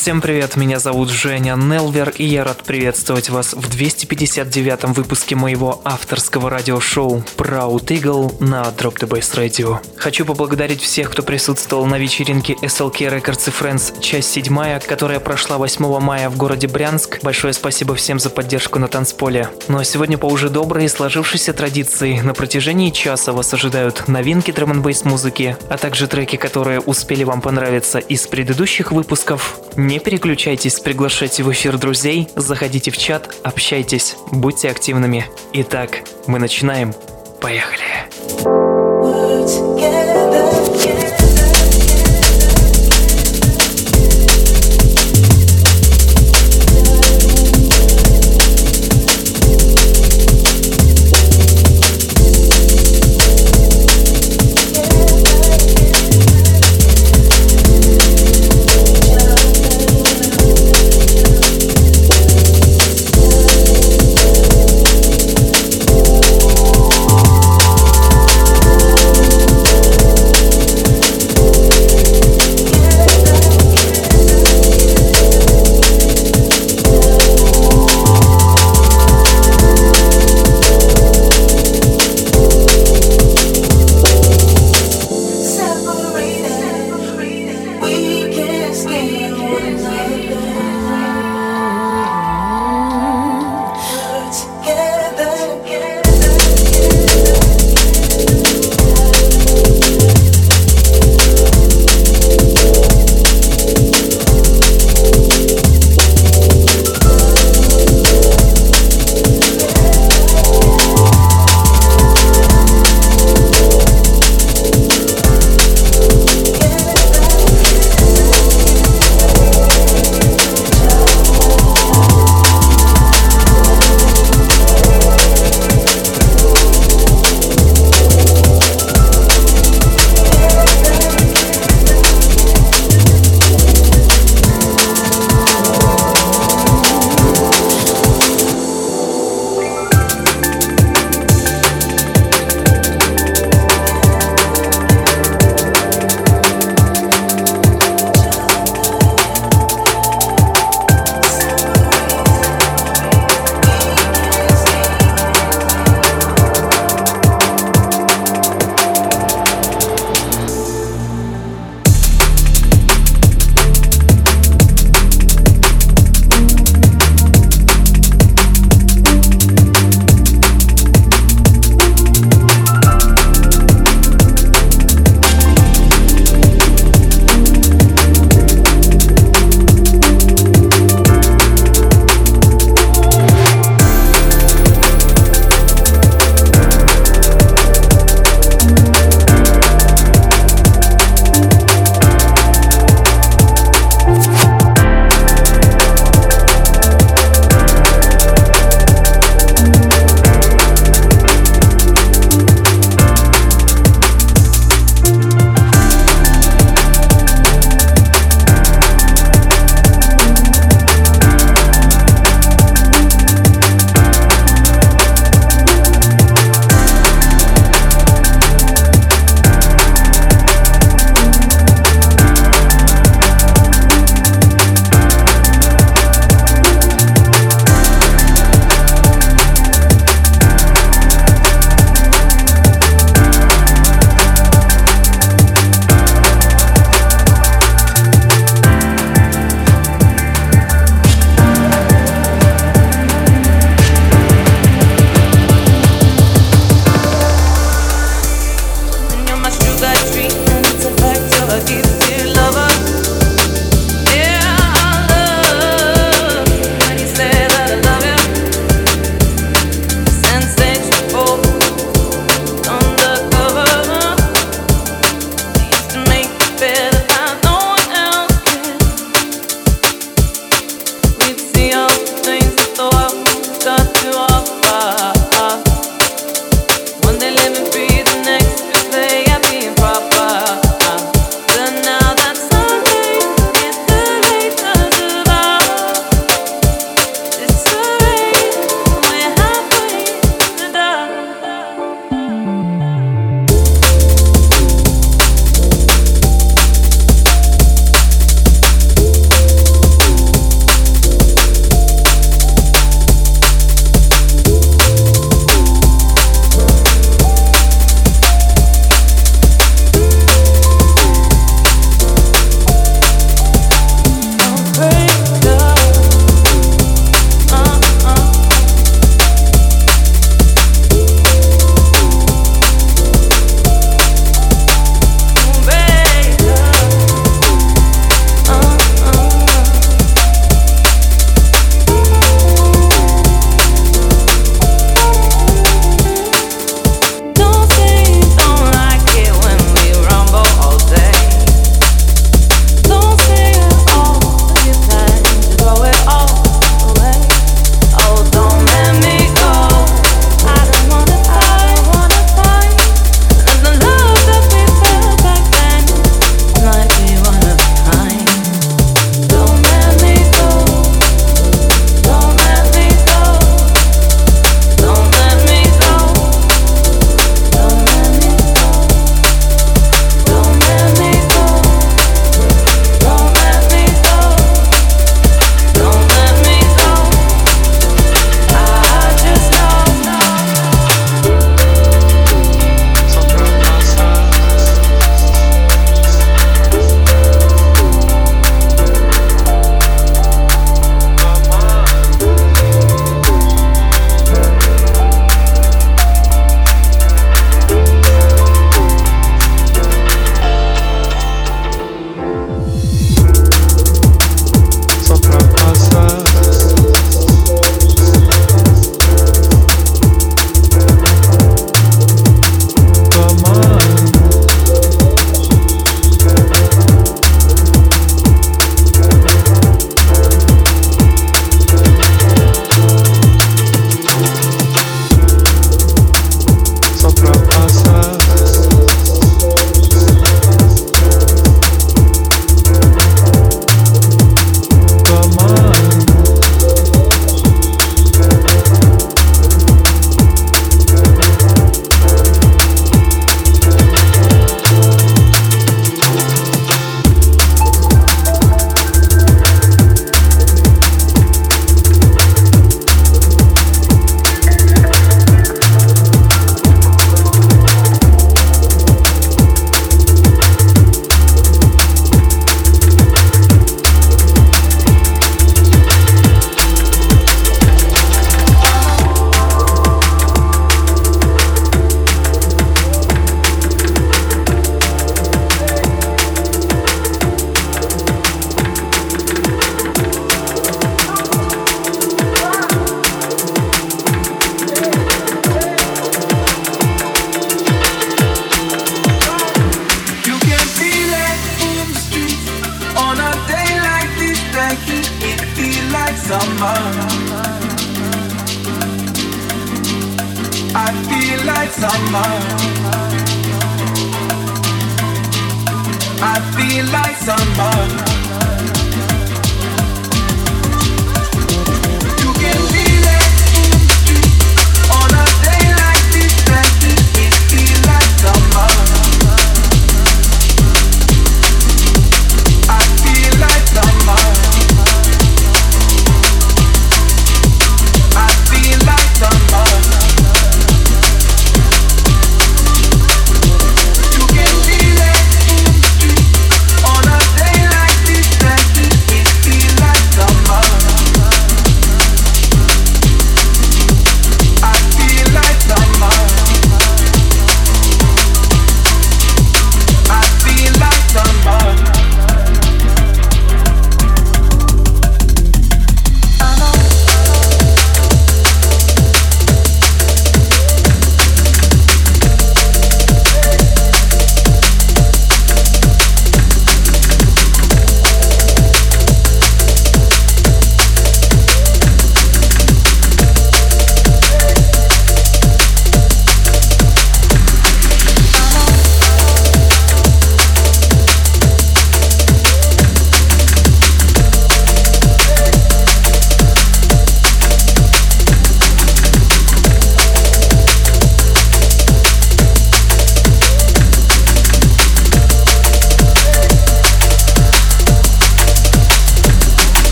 Всем привет, меня зовут Женя Нелвер, и я рад приветствовать вас в 259-м выпуске моего авторского радиошоу Proud Eagle на Drop the Bass Radio. Хочу поблагодарить всех, кто присутствовал на вечеринке SLK Records и Friends, часть 7, которая прошла 8 мая в городе Брянск. Большое спасибо всем за поддержку на танцполе. Ну а сегодня по уже доброй и сложившейся традиции на протяжении часа вас ожидают новинки драм н музыки, а также треки, которые успели вам понравиться из предыдущих выпусков. Не переключайтесь, приглашайте в эфир друзей, заходите в чат, общайтесь, будьте активными. Итак, мы начинаем. Поехали!